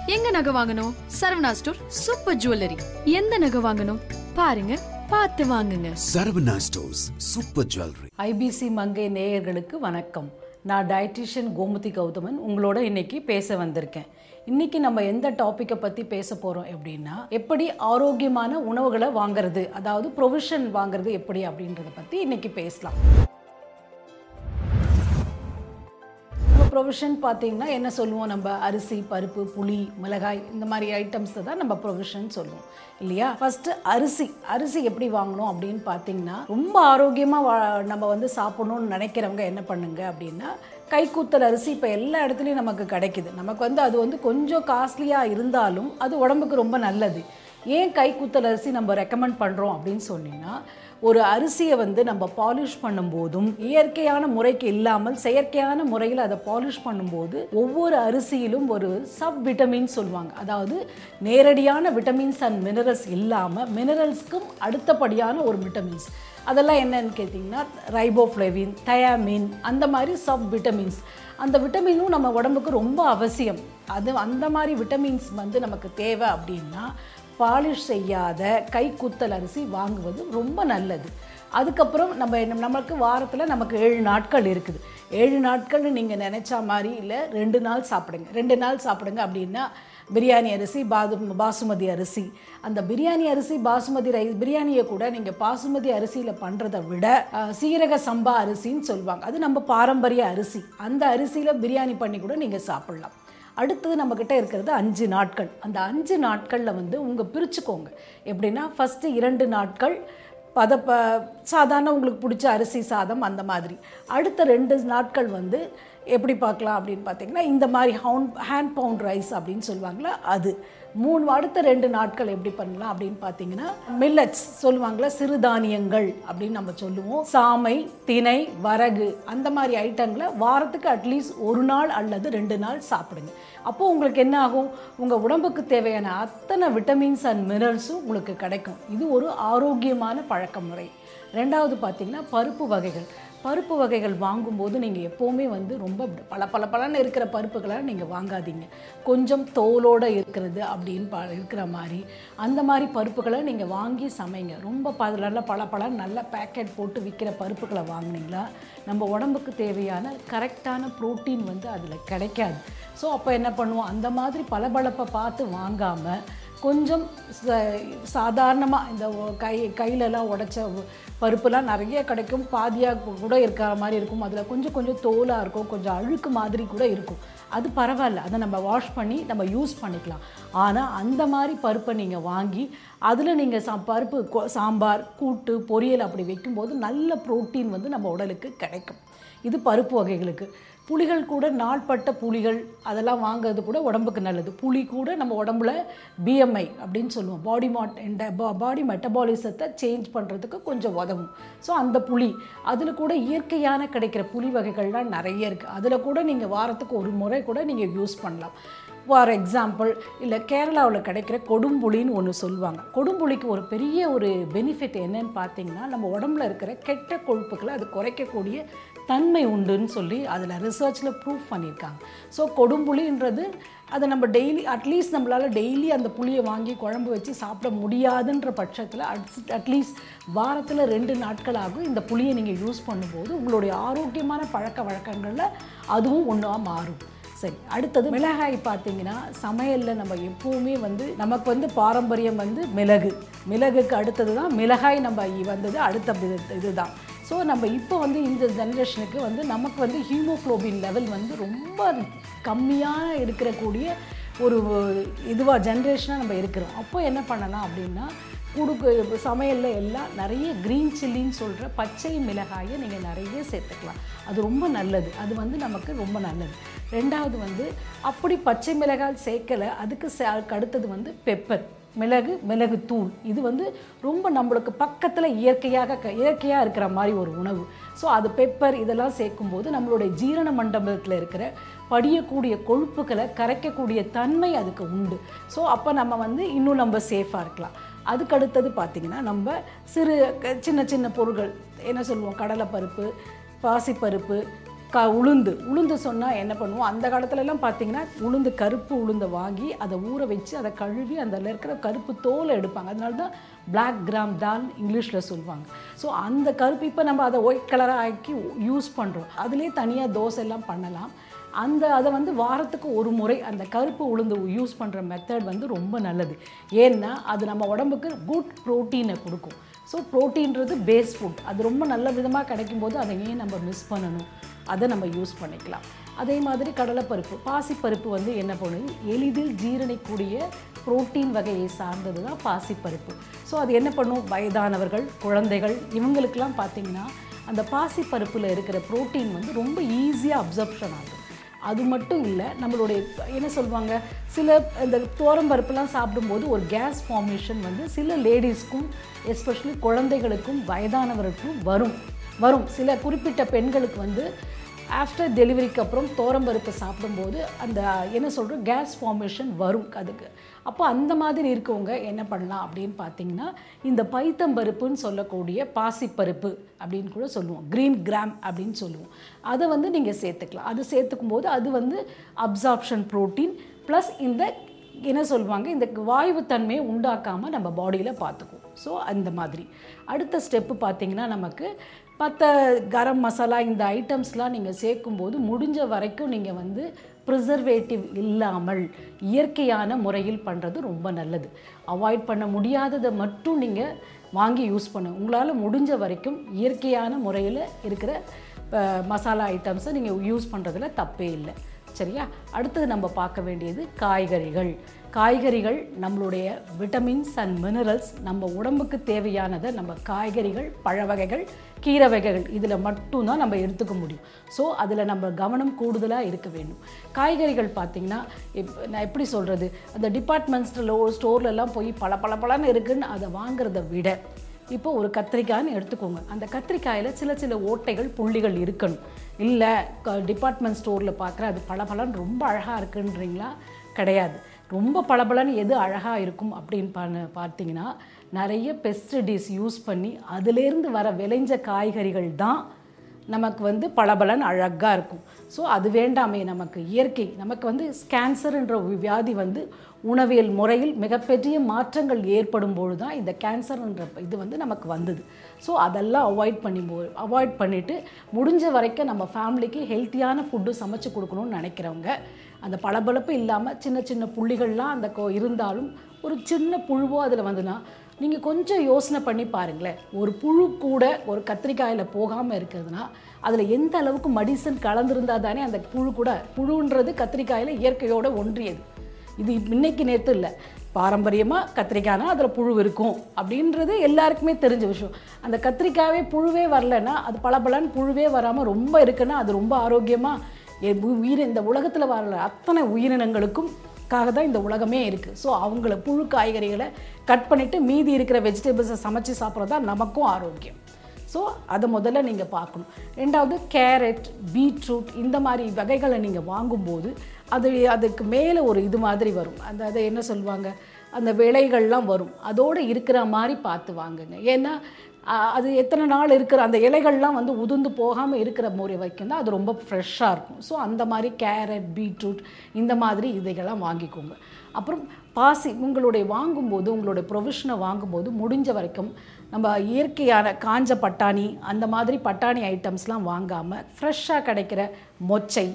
எங்க நகை வாங்கணும்? Saravana store super jewellery. எந்த நகை வாங்கணும்? பாருங்க பார்த்து வாங்குங்க. Saravana stores super jewellery. IBC Mangai நேயர்களுக்கு வணக்கம். நான் டயட்டிஷியன் கோமதி கௌதமன் உங்களோட இன்னைக்கு பேச வந்திருக்கேன். இன்னைக்கு நம்ம எந்த டாப்பிக்கை பற்றி பேச போகிறோம் எப்படின்னா எப்படி ஆரோக்கியமான உணவுகளை வாங்குறது அதாவது ப்ரொவிஷன் வாங்குறது எப்படி அப்படின்றத பற்றி இன்னைக்கு பேசலாம். ப்ரொவிஷன் பார்த்தீங்கன்னா என்ன சொல்லுவோம்? நம்ம அரிசி பருப்பு புளி மிளகாய் இந்த மாதிரி ஐட்டம்ஸை தான் நம்ம ப்ரொவிஷன் சொல்லுவோம். இல்லையா? ஃபஸ்ட்டு அரிசி. அரிசி எப்படி வாங்கணும் அப்படின்னு பார்த்தீங்கன்னா ரொம்ப ஆரோக்கியமாக வா நம்ம வந்து சாப்பிடணும்னு நினைக்கிறவங்க என்ன பண்ணுங்க அப்படின்னா கைக்கூத்தல் அரிசி இப்போ எல்லா இடத்துலையும் நமக்கு கிடைக்குது. நமக்கு வந்து அது வந்து கொஞ்சம் காஸ்ட்லியாக இருந்தாலும் அது உடம்புக்கு ரொம்ப நல்லது. ஏன் கைக்கூத்தல் அரிசி நம்ம ரெக்கமெண்ட் பண்ணுறோம் அப்படின்னு சொன்னீங்கன்னா ஒரு அரிசியை வந்து நம்ம பாலிஷ் பண்ணும்போதும் இயற்கையான முறைக்கு இல்லாமல் செயற்கையான முறையில் அதை பாலிஷ் பண்ணும்போது ஒவ்வொரு அரிசியிலும் ஒரு சப் விட்டமின் சொல்லுவாங்க. அதாவது நேரடியான விட்டமின்ஸ் அண்ட் மினரல்ஸ் இல்லாமல் மினரல்ஸ்க்கும் அடுத்தபடியான ஒரு விட்டமின்ஸ். அதெல்லாம் என்னன்னு கேட்டிங்கன்னா ரைபோஃப்ளேவின் தயாமின் அந்த மாதிரி சப் விட்டமின்ஸ் அந்த விட்டமினும் நம்ம உடம்புக்கு ரொம்ப அவசியம். அது அந்த மாதிரி விட்டமின்ஸ் வந்து நமக்கு தேவை அப்படின்னா பாலிஷ் செய்யாத கைக்குத்தல் அரிசி வாங்குவது ரொம்ப நல்லது. அதுக்கப்புறம் நம்ம நமக்கு வாரத்தில் நமக்கு ஏழு நாட்கள் இருக்குது. ஏழு நாட்கள்னு நீங்கள் நினச்சா மாதிரி இல்லை ரெண்டு நாள் சாப்பிடுங்க. ரெண்டு நாள் சாப்பிடுங்க அப்படின்னா பிரியாணி அரிசி பாது பாசுமதி அரிசி. அந்த பிரியாணி அரிசி பாசுமதி ரைஸ் பிரியாணியை கூட நீங்கள் பாசுமதி அரிசியில் பண்ணுறதை விட சீரக சம்பா அரிசின்னு சொல்லுவாங்க. அது நம்ம பாரம்பரிய அரிசி. அந்த அரிசியில் பிரியாணி பண்ணி கூட நீங்கள் சாப்பிட்லாம். அடுத்தது நம்மக்கிட்ட இருக்கிறது அஞ்சு நாட்கள். அந்த அஞ்சு நாட்களில் வந்து உங்கள் பிரிச்சுக்கோங்க. எப்படின்னா ஃபஸ்ட்டு இரண்டு நாட்கள் பதப்ப சாதாரண உங்களுக்கு பிடிச்ச அரிசி சாதம் அந்த மாதிரி. அடுத்த ரெண்டு நாட்கள் வந்து எப்படி பார்க்கலாம் அப்படின்னு பார்த்தீங்கன்னா இந்த மாதிரி ஹவுண்ட் ஹேண்ட் பவுண்ட் ரைஸ் அப்படின்னு சொல்லுவாங்களா அது. மூணு அடுத்த ரெண்டு நாட்கள் எப்படி பண்ணலாம் அப்படின்னு பார்த்தீங்கன்னா மில்லட்ஸ் சொல்லுவாங்களா சிறுதானியங்கள் அப்படின்னு நம்ம சொல்லுவோம். சாமை திணை வரகு அந்த மாதிரி ஐட்டங்களை வாரத்துக்கு அட்லீஸ்ட் ஒரு நாள் அல்லது ரெண்டு நாள் சாப்பிடுங்க. அப்போது உங்களுக்கு என்ன ஆகும்? உங்கள் உடம்புக்கு தேவையான அத்தனை விட்டமின்ஸ் அண்ட் மினரல்ஸும் உங்களுக்கு கிடைக்கும். இது ஒரு ஆரோக்கியமான பழக்க முறை ரெண்டாவது பார்த்திங்கன்னா பருப்பு வகைகள். பருப்பு வகைகள் வாங்கும்போது நீங்கள் எப்போவுமே வந்து ரொம்ப பல பல பலன்னு இருக்கிற பருப்புகளை நீங்கள் வாங்காதீங்க. கொஞ்சம் தோலோடு இருக்கிறது அப்படின்னு ப இருக்கிற மாதிரி. அந்த மாதிரி பருப்புகளை நீங்கள் வாங்கி சமைங்க. ரொம்ப ப நல்ல பல பல நல்ல பேக்கெட் போட்டு விற்கிற பருப்புகளை வாங்கினீங்களா? நம்ம உடம்புக்கு தேவையான கரெக்டான புரோட்டீன் வந்து அதில் கிடைக்காது. ஸோ அப்போ என்ன பண்ணுவோம்? அந்த மாதிரி பளபளப்பை பார்த்து வாங்காமல் கொஞ்சம் சாதாரணமாக இந்த கை கையிலலாம் உடைச்ச பருப்புலாம் நிறைய கிடைக்கும். பாதியாக கூட இருக்கிற மாதிரி இருக்கும். அதில் கொஞ்சம் கொஞ்சம் தோலாக இருக்கும். கொஞ்சம் அழுக்கு மாதிரி கூட இருக்கும். அது பரவாயில்ல. அதை நம்ம வாஷ் பண்ணி நம்ம யூஸ் பண்ணிக்கலாம். ஆனால் அந்த மாதிரி பருப்பை நீங்கள் வாங்கி அதில் நீங்கள் சா பருப்பு சாம்பார் கூட்டு பொரியல் அப்படி வைக்கும்போது நல்ல புரோட்டீன் வந்து நம்ம உடலுக்கு கிடைக்கும். இது பருப்பு வகைகளுக்கு. புளிகள் கூட நாள்பட்ட புளிகள் அதெல்லாம் வாங்குறது கூட உடம்புக்கு நல்லது. புளி கூட நம்ம உடம்புல பிஎம்ஐ அப்படின்னு சொல்லுவோம். பாடி மாட் பாடி மெட்டபாலிசத்தை சேஞ்ச் பண்ணுறதுக்கு கொஞ்சம் உதவும். ஸோ அந்த புளி அதில் கூட இயற்கையான கிடைக்கிற புளி வகைகள்லாம் நிறைய இருக்குது அதில் கூட நீங்கள் வாரத்துக்கு ஒரு முறை கூட நீங்கள் யூஸ் பண்ணலாம். ஃபார் எக்ஸாம்பிள் இல்லை கேரளாவில் கிடைக்கிற கொடும்புளின்னு ஒன்று சொல்லுவாங்க. கொடும்புளிக்கு ஒரு பெரிய ஒரு பெனிஃபிட் என்னன்னு பார்த்தீங்கன்னா நம்ம உடம்புல இருக்கிற கெட்ட கொழுப்புகளை அது குறைக்கக்கூடிய தன்மை உண்டுன்னு சொல்லி அதில் ரிசர்ச்சில் ப்ரூவ் பண்ணியிருக்காங்க. ஸோ கொடும்புளின்றது அதை நம்ம டெய்லி அட்லீஸ்ட் நம்மளால் டெய்லி அந்த புளியை வாங்கி குழம்பு வச்சு சாப்பிட முடியாதுன்ற பட்சத்தில் அட் அட்லீஸ்ட் வாரத்தில் ரெண்டு நாட்கள் ஆகும் இந்த புளியை நீங்கள் யூஸ் பண்ணும்போது உங்களுடைய ஆரோக்கியமான பழக்க வழக்கங்களில் அதுவும் ஒன்றா மாறும். சரி அடுத்தது மிளகாய் பார்த்தீங்கன்னா சமையலில் நம்ம எப்போவுமே வந்து நமக்கு வந்து பாரம்பரியம் வந்து மிளகு. மிளகுக்கு அடுத்தது தான் மிளகாய் நம்ம வந்தது அடுத்த இது- இதுதான். ஸோ நம்ம இப்போ வந்து இந்த ஜென்ரேஷனுக்கு வந்து நமக்கு வந்து ஹீமோக்ளோபின் லெவல் வந்து ரொம்ப கம்மியாக இருக்கிறக்கூடிய ஒரு இதுவாக ஜென்ரேஷனாக நம்ம இருக்கிறோம். அப்போ என்ன பண்ணலாம் அப்படின்னா குடுக்கு சமையலில் எல்லாம் நிறைய க்ரீன் சில்லின்னு சொல்கிற பச்சை மிளகாயை நீங்கள் நிறைய சேர்த்துக்கலாம். அது ரொம்ப நல்லது. அது வந்து நமக்கு ரொம்ப நல்லது. ரெண்டாவது வந்து அப்படி பச்சை மிளகாய் சேர்க்கலை அதுக்கு சே- அதுக்கு அடுத்தது வந்து பெப்பர் மிளகு மிளகு தூள். இது வந்து ரொம்ப நம்மளுக்கு பக்கத்தில் இயற்கையாக க- இயற்கையாக இருக்கிற மாதிரி ஒரு உணவு. ஸோ அது பெப்பர் இதெல்லாம் சேர்க்கும்போது நம்மளுடைய ஜீரண மண்டபத்தில் இருக்கிற படியக்கூடிய கொழுப்புகளை கரைக்கக்கூடிய தன்மை அதுக்கு உண்டு. ஸோ அப்போ நம்ம வந்து இன்னும் நம்ம சேஃபாக இருக்கலாம். அதுக்கு அடுத்தது பார்த்திங்கன்னா நம்ம சிறு சின்ன சின்ன பொருட்கள். என்ன சொல்லுவோம்? கடலைப்பருப்பு பாசிப்பருப்பு க உளுந்து. உளுந்து சொன்னால் என்ன பண்ணுவோம்? அந்த காலத்துலலாம் பார்த்தீங்கன்னா உளுந்து கருப்பு உளுந்தை வாங்கி அதை ஊற வச்சு அதை கழுவி அதில் இருக்கிற கருப்பு தோலை எடுப்பாங்க. அதனால தான் பிளாக் கிராம் தால் இங்கிலீஷில் சொல்லுவாங்க. ஸோ அந்த கருப்பு இப்போ நம்ம அதை ஒயிட் கலராக ஆக்கி யூஸ் பண்ணுறோம் அதுலேயே தனியாக தோசை எல்லாம் பண்ணலாம். அந்த அதை வந்து வாரத்துக்கு ஒரு முறை அந்த கருப்பு உளுந்து யூஸ் பண்ணுற மெத்தட் வந்து ரொம்ப நல்லது. ஏன்னா அது நம்ம உடம்புக்கு குட் ப்ரோட்டீனை கொடுக்கும். ஸோ ப்ரோட்டீன்றது பேஸ் ஃபுட் அது ரொம்ப நல்ல விதமாக கிடைக்கும் போது அதை ஏன் நம்ம மிஸ் பண்ணணும். அதை நம்ம யூஸ் பண்ணிக்கலாம். அதே மாதிரி கடலைப்பருப்பு. பாசிப்பருப்பு வந்து என்ன பண்ணுது? எளிதில் ஜீரணிக்கூடிய புரோட்டீன் வகையை சார்ந்தது தான் பாசிப்பருப்பு. ஸோ அது என்ன பண்ணும்? வயதானவர்கள் குழந்தைகள் இவங்களுக்கெல்லாம் பார்த்தீங்கன்னா அந்த பாசிப்பருப்பில் இருக்கிற புரோட்டீன் வந்து ரொம்ப ஈஸியாக அப்சர்ப்ஷன் ஆகும். அது மட்டும் இல்லை நம்மளுடைய என்ன சொல்லுவாங்க? சில இந்த தோரம்பருப்புலாம் சாப்பிடும்போது ஒரு கேஸ் ஃபார்மேஷன் வந்து சில லேடிஸ்க்கும் எஸ்பெஷலி குழந்தைகளுக்கும் வயதானவர்களுக்கும் வரும். வரும். சில குறிப்பிட்ட பெண்களுக்கு வந்து ஆஃப்டர் டெலிவரிக்கு அப்புறம் தோரம்பருப்பு சாப்பிடும்போது அந்த என்ன சொல்கிறோம் கேஸ் ஃபார்மேஷன் வரும் அதுக்கு. அப்போ அந்த மாதிரி இருக்கவங்க என்ன பண்ணலாம் அப்படின்னு பார்த்தீங்கன்னா இந்த பைத்தம்பருப்புன்னு சொல்லக்கூடிய பாசிப்பருப்பு அப்படின்னு கூட சொல்லுவோம். க்ரீன் கிராம் அப்படின்னு சொல்லுவோம். அதை வந்து நீங்கள் சேர்த்துக்கலாம். அது சேர்த்துக்கும் போது அது வந்து அப்சார்ப்ஷன் ப்ரோட்டீன் ப்ளஸ் இந்த என்ன சொல்லுவாங்க இந்த வாய்வு தன்மையை உண்டாக்காமல் நம்ம பாடியில் பார்த்துக்குவோம் ஸோ அந்த மாதிரி. அடுத்த ஸ்டெப்பு பார்த்திங்கன்னா நமக்கு மற்ற கரம் மசாலா இந்த ஐட்டம்ஸ்லாம் நீங்கள் சேர்க்கும்போது முடிஞ்ச வரைக்கும் நீங்கள் வந்து ப்ரிசர்வேட்டிவ் இல்லாமல் இயற்கையான முறையில் பண்ணுறது ரொம்ப நல்லது. அவாய்ட் பண்ண முடியாததை மட்டும் நீங்கள் வாங்கி யூஸ் பண்ணுங்க உங்களால் முடிஞ்ச வரைக்கும் இயற்கையான முறையில் இருக்கிற மசாலா ஐட்டம்ஸை நீங்கள் யூஸ் பண்ணுறதுல தப்பே இல்லை. சரியா? அடுத்தது நம்ம பார்க்க வேண்டியது காய்கறிகள். காய்கறிகள் நம்மளுடைய விட்டமின்ஸ் அண்ட் மினரல்ஸ் நம்ம உடம்புக்கு தேவையானதை நம்ம காய்கறிகள் பழ வகைகள் கீரை வகைகள் இதில் மட்டும்தான் நம்ம எடுத்துக்க முடியும். ஸோ அதில் நம்ம கவனம் கூடுதலாக இருக்க வேண்டும். காய்கறிகள் பார்த்திங்கன்னா இப் நான் எப்படி சொல்கிறது அந்த டிபார்ட்மெண்ட் ஸ்டோர்லலாம் போய் பல பல பலன்னு இருக்குன்னு அதை வாங்குறத விட இப்போ ஒரு கத்திரிக்காய்னு எடுத்துக்கோங்க. அந்த கத்திரிக்காயில் சில சில ஓட்டைகள் புள்ளிகள் இருக்கணும். இல்லை டிபார்ட்மெண்ட் ஸ்டோரில் பார்க்குற அது பளபளன்னு ரொம்ப அழகாக இருக்குன்றீங்களா? கிடையாது. ரொம்ப பளபளன்னு எது அழகாக இருக்கும் அப்படின்னு பண்ண பார்த்தீங்கன்னா நிறைய பெஸ்டிடிஸ் யூஸ் பண்ணி அதுலேருந்து வர விளைஞ்ச காய்கறிகள் தான் நமக்கு வந்து பளபளன் அழகாக இருக்கும். ஸோ அது வேண்டாமே நமக்கு. இயற்கை நமக்கு வந்து கேன்சருன்ற வியாதி வந்து உணவியல் முறையில் மிகப்பெரிய மாற்றங்கள் ஏற்படும் பொழுது தான் இந்த கேன்சர்ன்ற இது வந்து நமக்கு வந்தது. ஸோ அதெல்லாம் அவாய்ட் பண்ணி அவாய்ட் பண்ணிவிட்டு முடிஞ்ச வரைக்கும் நம்ம ஃபேமிலிக்கு ஹெல்த்தியான ஃபுட்டு சமைச்சு கொடுக்கணும்னு நினைக்கிறவங்க அந்த பளபளப்பு இல்லாமல் சின்ன சின்ன புள்ளிகள்லாம் அந்த கோ இருந்தாலும் ஒரு சின்ன புழுவோ அதில் வந்துன்னா நீங்கள் கொஞ்சம் யோசனை பண்ணி பாருங்களேன். ஒரு புழு கூட ஒரு கத்திரிக்காயில் போகாமல் இருக்கிறதுனா அதில் எந்த அளவுக்கு மெடிசன் கலந்துருந்தா தானே அந்த புழு கூட புழுன்றது கத்திரிக்காயில் இயற்கையோட ஒன்றியது. இது இன்னைக்கு நேற்று இல்லை. பாரம்பரியமாக கத்திரிக்காய்னா அதில் புழு இருக்கும் அப்படின்றது எல்லாருக்குமே தெரிஞ்ச விஷயம். அந்த கத்திரிக்காவே புழுவே வரலன்னா அது பளபளன்னு புழுவே வராமல் ரொம்ப இருக்குன்னா அது ரொம்ப ஆரோக்கியமாக உயிர் இந்த உலகத்தில் வர அத்தனை உயிரினங்களுக்கும் காக தான் இந்த உலகமே இருக்குது ஸோ அவங்கள புழு காய்கறிகளை கட் பண்ணிவிட்டு மீதி இருக்கிற வெஜிடபிள்ஸை சமைச்சு சாப்பிட்றது தான் நமக்கும் ஆரோக்கியம். ஸோ அதை முதல்ல நீங்கள் பார்க்கணும். ரெண்டாவது கேரட் பீட்ரூட் இந்த மாதிரி வகைகளை நீங்கள் வாங்கும்போது அது அதுக்கு மேலே ஒரு இது மாதிரி வரும். அந்த அதை என்ன சொல்லுவாங்க? அந்த விலைகள்லாம் வரும். அதோடு இருக்கிற மாதிரி பார்த்து வாங்குங்க. ஏன்னா அது எத்தனை நாள் இருக்கிற அந்த இலைகள்லாம் வந்து உதிர்ந்து போகாமல் இருக்கிற முறை வைக்கும் தான் அது ரொம்ப ஃப்ரெஷ்ஷாக இருக்கும். ஸோ அந்த மாதிரி கேரட் பீட்ரூட் இந்த மாதிரி இதைகள்லாம் வாங்கிக்கோங்க. அப்புறம் பாசி உங்களுடைய வாங்கும்போது உங்களுடைய ப்ரொவிஷனை வாங்கும்போது முடிஞ்ச வரைக்கும் நம்ம இயற்கையான காஞ்ச பட்டாணி அந்த மாதிரி பட்டாணி ஐட்டம்ஸ்லாம் வாங்காமல் ஃப்ரெஷ்ஷாக கிடைக்கிற மொச்சை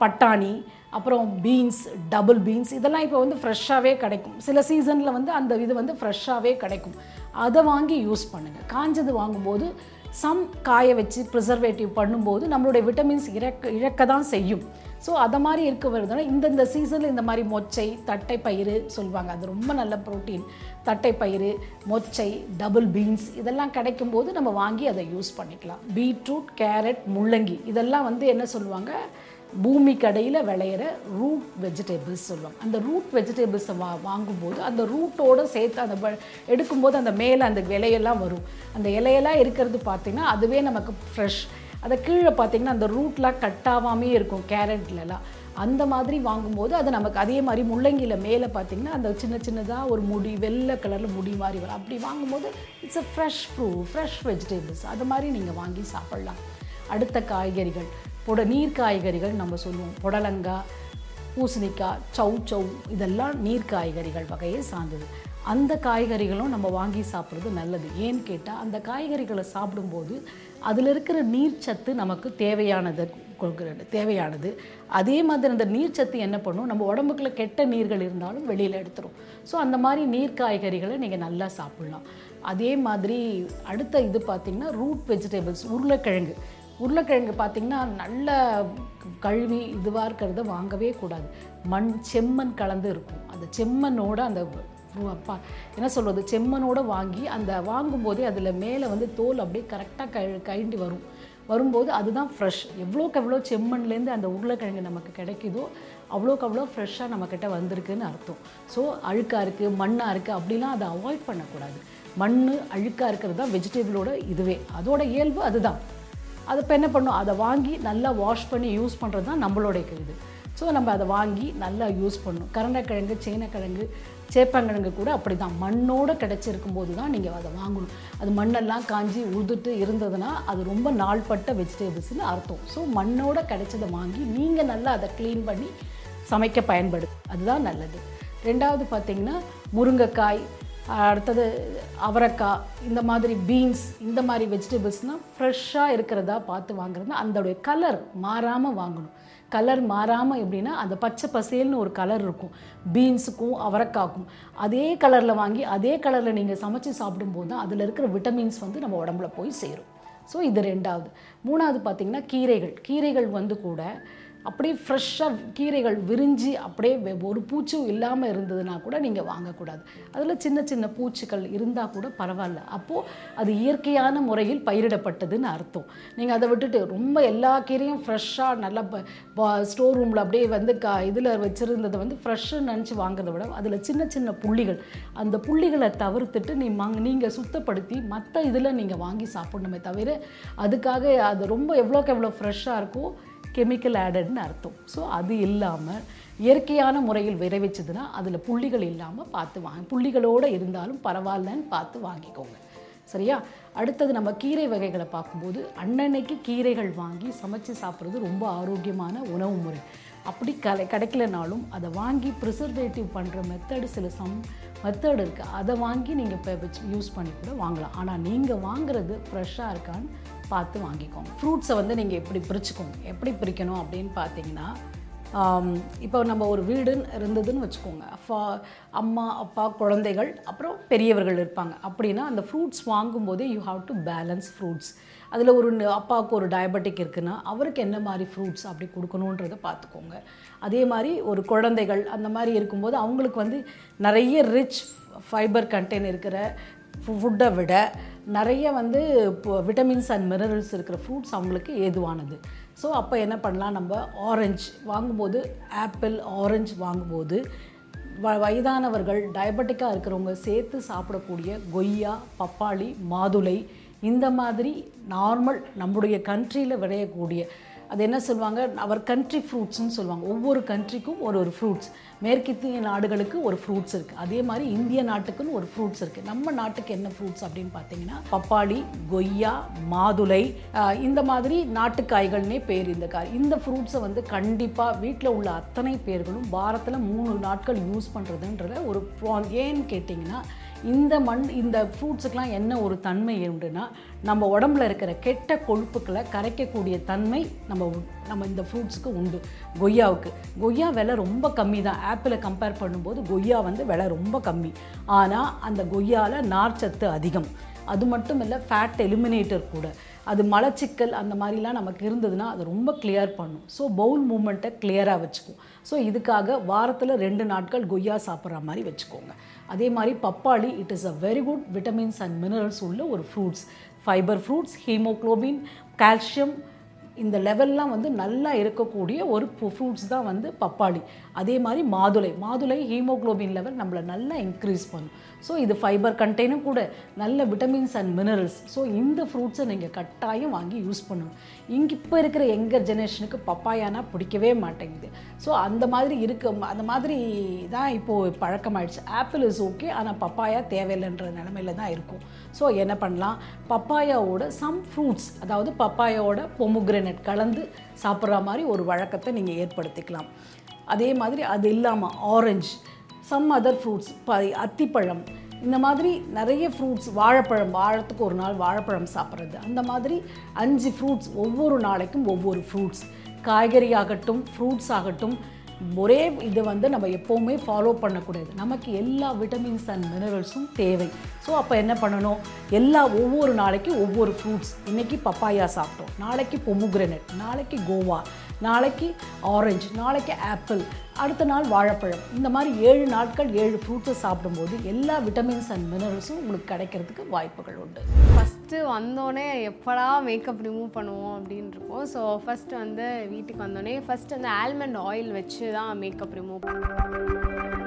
பட்டாணி அப்புறம் பீன்ஸ் டபுள் பீன்ஸ் இதெல்லாம் இப்போ வந்து ஃப்ரெஷ்ஷாகவே கிடைக்கும். சில சீசனில் வந்து அந்த இது வந்து ஃப்ரெஷ்ஷாகவே கிடைக்கும். அதை வாங்கி யூஸ் பண்ணுங்கள் காஞ்சது வாங்கும்போது சம் காய வச்சு ப்ரிசர்வேட்டிவ் பண்ணும்போது நம்மளுடைய விட்டமின்ஸ் இறக்க இழக்க தான் செய்யும். ஸோ அதை மாதிரி இருக்க வருதுன்னா இந்தந்த சீசனில் இந்த மாதிரி மொச்சை தட்டை பயிறு சொல்லுவாங்க. அது ரொம்ப நல்ல ப்ரோட்டீன் தட்டை பயிறு மொச்சை டபுள் பீன்ஸ் இதெல்லாம் கிடைக்கும் போது நம்ம வாங்கி அதை யூஸ் பண்ணிக்கலாம். பீட்ரூட் கேரட் முள்ளங்கி இதெல்லாம் வந்து என்ன சொல்லுவாங்க? பூமி கடையில் விளையிற ரூட் வெஜிடபிள்ஸ் சொல்லுவோம் அந்த ரூட் வெஜிடபிள்ஸை வா வாங்கும்போது அந்த ரூட்டோடு சேர்த்து அந்த எடுக்கும்போது அந்த மேலே அந்த இலையெல்லாம் வரும். அந்த இலையெல்லாம் இருக்கிறது பார்த்திங்கன்னா அதுவே நமக்கு ஃப்ரெஷ் அதை கீழே பார்த்திங்கன்னா அந்த ரூட்லாம் கட்டாகாமே இருக்கும் கேரட்லலாம் அந்த மாதிரி வாங்கும்போது அது நமக்கு அதே மாதிரி முள்ளங்கியில் மேலே பார்த்திங்கன்னா அந்த சின்ன சின்னதாக ஒரு முடி வெள்ளை கலரில் முடி மாதிரி வரும். அப்படி வாங்கும்போது it's a fresh ஃப்ரூ fresh vegetables அது மாதிரி நீங்கள் வாங்கி சாப்பிட்லாம். அடுத்த காய்கறிகள் புட நீர் காய்கறிகள் நம்ம சொல்லுவோம். புடலங்காய் பூசணிக்காய் சௌ சௌ இதெல்லாம் நீர் காய்கறிகள் வகையை சார்ந்தது. அந்த காய்கறிகளும் நம்ம வாங்கி சாப்பிட்றது நல்லது. ஏன்னு கேட்டால் அந்த காய்கறிகளை சாப்பிடும்போது அதில் இருக்கிற நீர்ச்சத்து நமக்கு தேவையானது கொடுக்குறது தேவையானது. அதே மாதிரி அந்த நீர்ச்சத்து என்ன பண்ணும்? நம்ம உடம்புக்குள்ள கெட்ட நீர்கள் இருந்தாலும் வெளியில் எடுத்துரும். ஸோ அந்த மாதிரி நீர் காய்கறிகளை நீங்கள் நல்லா சாப்பிட்லாம். அதே மாதிரி அடுத்த இது பார்த்திங்கன்னா ரூட் வெஜிடபிள்ஸ் உருளைக்கிழங்கு. உருளைக்கிழங்கு பார்த்திங்கன்னா நல்ல கழுவி இதுவாக இருக்கிறத வாங்கவே கூடாது. மண் செம்மண் கலந்து இருக்கும். அந்த செம்மண்ணோட அந்த அப்பா என்ன சொல்கிறது செம்மனோடு வாங்கி அந்த வாங்கும்போதே அதில் மேலே வந்து தோல் அப்படியே கரெக்டாக கழ கழண்டி வரும். வரும்போது அதுதான் ஃப்ரெஷ் எவ்வளோக்கு எவ்வளோ செம்மண்லேருந்து அந்த உருளைக்கிழங்கு நமக்கு கிடைக்குதோ அவ்வளோக்கு அவ்வளோ ஃப்ரெஷ்ஷாக நம்மக்கிட்ட வந்திருக்குன்னு அர்த்தம். ஸோ அழுக்காக இருக்குது மண்ணாக இருக்குது அப்படிலாம் அதை அவாய்ட் பண்ணக்கூடாது. மண் அழுக்காக இருக்கிறது தான் வெஜிடபிளோட இதுவே. அதோட இயல்பு அதுதான். அதை இப்போ என்ன பண்ணும்? அதை வாங்கி நல்லா வாஷ் பண்ணி யூஸ் பண்ணுறது தான் நம்மளுடைய இது ஸோ நம்ம அதை வாங்கி நல்லா யூஸ் பண்ணணும் கரண்டைக்கிழங்கு சேனக்கிழங்கு சேப்பங்கிழங்கு கூட அப்படி தான் மண்ணோடு கிடச்சிருக்கும் போது தான் நீங்கள் அதை வாங்கணும். அது மண்ணெல்லாம் காஞ்சி உழுதுட்டு இருந்ததுன்னா அது ரொம்ப நாள்பட்ட வெஜிடபிள்ஸ்னு அர்த்தம். ஸோ மண்ணோடு கிடைச்சதை வாங்கி நீங்கள் நல்லா அதை க்ளீன் பண்ணி சமைக்க பயன்படுது அதுதான் நல்லது. ரெண்டாவது பார்த்திங்கன்னா முருங்கைக்காய் அடுத்தது அவரைக்காய் இந்த மாதிரி பீன்ஸ் இந்த மாதிரி வெஜிடபிள்ஸ்னால் ஃப்ரெஷ்ஷாக இருக்கிறதா பார்த்து வாங்குறது. அதோடைய கலர் மாறாமல் வாங்கணும். கலர் மாறாமல் எப்படின்னா அந்த பச்சை பசேல்னு ஒரு கலர் இருக்கும். பீன்ஸுக்கும் அவரைக்காக்கும் அதே கலரில் வாங்கி அதே கலரில் நீங்கள் சமைச்சு சாப்பிடும்போது தான் அதில் இருக்கிற விட்டமின்ஸ் வந்து நம்ம உடம்புல போய் சேரும். ஸோ இது ரெண்டாவது. மூணாவது பார்த்திங்கன்னா கீரைகள். கீரைகள் வந்து கூட அப்படியே ஃப்ரெஷ்ஷாக கீரைகள் விரிஞ்சு அப்படியே வெ- ஒரு பூச்சும் இல்லாமல் இருந்ததுன்னா கூட நீங்கள் வாங்கக்கூடாது. அதில் சின்ன சின்ன பூச்சிகள் இருந்தால் கூட பரவாயில்ல. அப்போது அது இயற்கையான முறையில் பயிரிடப்பட்டதுன்னு அர்த்தம். நீங்கள் அதை விட்டுட்டு ரொம்ப எல்லா கீரையும் ஃப்ரெஷ்ஷாக நல்லா ஸ்டோர் ரூமில் அப்படியே வந்து க இதில் வச்சுருந்ததை வந்து ஃப்ரெஷ்ஷுன்னு நினச்சி வாங்குறத விட அதில் சின்ன சின்ன புள்ளிகள் அந்த புள்ளிகளை தவிர்த்துட்டு நீ மங் நீங்கள் சுத்தப்படுத்தி மற்ற இதில் நீங்கள் வாங்கி சாப்பிடணுமே தவிர அதுக்காக அது ரொம்ப எவ்வளோக்கு எவ்வளோ ஃப்ரெஷ்ஷாக இருக்கோ கெமிக்கல் ஆடட்னு அர்த்தம். ஸோ அது இல்லாமல் இயற்கையான முறையில் விளைவிச்சதுன்னா அதில் புள்ளிகள் இல்லாமல் பார்த்து வாங்க. புள்ளிகளோடு இருந்தாலும் பரவாயில்லன்னு பார்த்து வாங்கிக்கோங்க. சரியா? அடுத்தது நம்ம கீரை வகைகளை பார்க்கும்போது அன்னன்னைக்கு கீரைகள் வாங்கி சமைச்சு சாப்பிட்றது ரொம்ப ஆரோக்கியமான உணவு முறை. அப்படி கலை கிடைக்கலனாலும் அதை வாங்கி ப்ரிசர்வேட்டிவ் பண்ணுற மெத்தடு சில சம் மெத்தட் இருக்குது அதை வாங்கி நீங்கள் இப்போ யூஸ் பண்ணி கூட வாங்கலாம். ஆனால் நீங்கள் வாங்குறது ஃப்ரெஷ்ஷாக இருக்கான்னு பார்த்து வாங்கிக்கோங்க. ஃப்ரூட்ஸை வந்து நீங்கள் எப்படி பிரிச்சுக்கோங்க. எப்படி பிரிக்கணும் அப்படின்னு பார்த்தீங்கன்னா இப்போ நம்ம ஒரு வீடுன்னு இருந்ததுன்னு வச்சுக்கோங்க. அப்பா அம்மா அப்பா குழந்தைகள் அப்புறம் பெரியவர்கள் இருப்பாங்க. அப்படின்னா அந்த fruits வாங்கும்போதே you have to balance fruits அதில் ஒரு அப்பாவுக்கு ஒரு டயபெட்டிக் இருக்குன்னா அவருக்கு என்ன மாதிரி ஃப்ரூட்ஸ் அப்படி கொடுக்கணுன்றதை பார்த்துக்கோங்க. அதே மாதிரி ஒரு குழந்தைகள் அந்த மாதிரி இருக்கும்போது அவங்களுக்கு வந்து நிறைய ரிச் ஃபைபர் கண்டென்ட் இருக்கிற ஃபுட்டை விட நிறைய வந்து விட்டமின்ஸ் அண்ட் மினரல்ஸ் இருக்கிற ஃப்ரூட்ஸ் அவங்களுக்கு ஏதுவானது. ஸோ அப்போ என்ன பண்ணலாம் நம்ம ஆரஞ்சு வாங்கும்போது ஆப்பிள் ஆரஞ்சு வாங்கும்போது வ வயதானவர்கள் டயபெட்டிக்காக இருக்கிறவங்க சேர்த்து சாப்பிடக்கூடிய கொய்யா பப்பாளி மாதுளை இந்த மாதிரி நார்மல் நம்முடைய கண்ட்ரியில் விளையக்கூடிய அது என்ன சொல்லுவாங்க? அவர் கண்ட்ரி ஃப்ரூட்ஸ்னு சொல்லுவாங்க. ஒவ்வொரு கண்ட்ரிக்கும் ஒரு ஒரு ஃப்ரூட்ஸ் மேற்கித்திய நாடுகளுக்கு ஒரு ஃப்ரூட்ஸ் இருக்குது அதே மாதிரி இந்திய நாட்டுக்குன்னு ஒரு ஃப்ரூட்ஸ் இருக்குது நம்ம நாட்டுக்கு என்ன ஃப்ரூட்ஸ் அப்படின்னு பார்த்தீங்கன்னா பப்பாளி கொய்யா மாதுளை இந்த மாதிரி நாட்டுக்காய்கள்னே பேர் இந்த காய் இந்த ஃப்ரூட்ஸை வந்து கண்டிப்பாக வீட்டில் உள்ள அத்தனை பேர்களும் வாரத்தில் மூணு நாட்கள் யூஸ் பண்ணுறதுன்றத ஒரு ஏன்னு கேட்டிங்கன்னா இந்த மண் இந்த ஃப்ரூட்ஸுக்கெலாம் என்ன ஒரு தன்மை உண்டுன்னா நம்ம உடம்புல இருக்கிற கெட்ட கொழுப்புக்களை கரைக்கக்கூடிய தன்மை நம்ம நம்ம இந்த ஃப்ரூட்ஸுக்கு உண்டு. கொய்யாவுக்கு. கொய்யா விலை ரொம்ப கம்மி தான். ஆப்பிளை கம்பேர் பண்ணும்போது கொய்யா வந்து விலை ரொம்ப கம்மி. ஆனால் அந்த கொய்யாவில் நார்ச்சத்து அதிகம். அது மட்டும் இல்லை ஃபேட் எலிமினேட்டர் கூட. அது மலச்சிக்கல் அந்த மாதிரிலாம் நமக்கு இருந்ததுன்னா அது ரொம்ப கிளியர் பண்ணும். ஸோ பவுல் மூமெண்ட்டை கிளியராக வச்சுக்கும். ஸோ இதுக்காக வாரத்தில் ரெண்டு நாட்கள் கொய்யா சாப்பிட்ற மாதிரி வச்சுக்கோங்க. அதே மாதிரி பப்பாளி it is a very good vitamins and minerals உள்ள ஒரு fruits fibre fruits haemoglobin calcium இந்த லெவல்லாம் வந்து நல்லா இருக்கக்கூடிய ஒரு ஃப்ரூட்ஸ் தான் வந்து பப்பாளி. அதே மாதிரி மாதுளை. மாதுளை ஹீமோக்ளோபின் லெவல் நம்மளை நல்லா இன்க்ரீஸ் பண்ணும். ஸோ இது ஃபைபர் கண்டெய்னும் கூட நல்ல விட்டமின்ஸ் அண்ட் மினரல்ஸ் ஸோ இந்த ஃப்ரூட்ஸை நீங்கள் கட்டாயம் வாங்கி யூஸ் பண்ணணும் இங்கே இப்போ இருக்கிற எங்கர் ஜெனரேஷனுக்கு பப்பாயானா பிடிக்கவே மாட்டேங்குது. ஸோ அந்த மாதிரி இருக்க அந்த மாதிரி தான் இப்போது பழக்கமாயிடுச்சு. ஆப்பிள் இஸ் ஓகே ஆனால் பப்பாயா தேவையில்லைன்ற நிலமையில தான் இருக்கும். ஸோ என்ன பண்ணலாம்? பப்பாயாவோட சம் ஃப்ரூட்ஸ் அதாவது பப்பாயாவோட பொமுக்ரனேட் பொமுக்ரனட் கலந்து சாப்பிட்ற மாதிரி ஒரு வழக்கத்தை நீங்கள் ஏற்படுத்திக்கலாம். அதே மாதிரி அது இல்லாமல் ஆரஞ்சு சம் அதர் ஃப்ரூட்ஸ் ப அத்திப்பழம் இந்த மாதிரி நிறைய ஃப்ரூட்ஸ் வாழைப்பழம் வாரத்துக்கு ஒரு நாள் வாழைப்பழம் சாப்பிட்றது. அந்த மாதிரி அஞ்சு ஃப்ரூட்ஸ் ஒவ்வொரு நாளைக்கும் ஒவ்வொரு ஃப்ரூட்ஸ் காய்கறி ஆகட்டும் ஃப்ரூட்ஸ் ஆகட்டும் ஒரே இது வந்து நம்ம எப்போவுமே ஃபாலோ பண்ணக்கூடாது. நமக்கு எல்லா விட்டமின்ஸ் அண்ட் மினரல்ஸும் தேவை. ஸோ அப்போ என்ன பண்ணணும்? எல்லா ஒவ்வொரு நாளைக்கு ஒவ்வொரு ஃப்ரூட்ஸ் இன்றைக்கி பப்பாயா சாப்பிட்டோம். நாளைக்கு பொமுக்ரனட் நாளைக்கு கோவா நாளைக்கு ஆரஞ்சு நாளைக்கு ஆப்பிள் அடுத்த நாள் வாழைப்பழம். இந்த மாதிரி ஏழு நாட்கள் ஏழு ஃப்ரூட்ஸை சாப்பிடும்போது எல்லா விட்டமின்ஸ் அண்ட் மினரல்ஸும் உங்களுக்கு கிடைக்கிறதுக்கு வாய்ப்புகள் உண்டு. ஃபஸ்ட்டு வந்தோடனே எப்படா மேக்கப் ரிமூவ் பண்ணுவோம் அப்படின்னு இருக்கும் ஸோ ஃபஸ்ட்டு வந்து வீட்டுக்கு வந்தோடனே ஃபஸ்ட்டு வந்து ஆல்மண்ட் ஆயில் வச்சு தான் மேக்கப் ரிமூவ் பண்ணுவோம்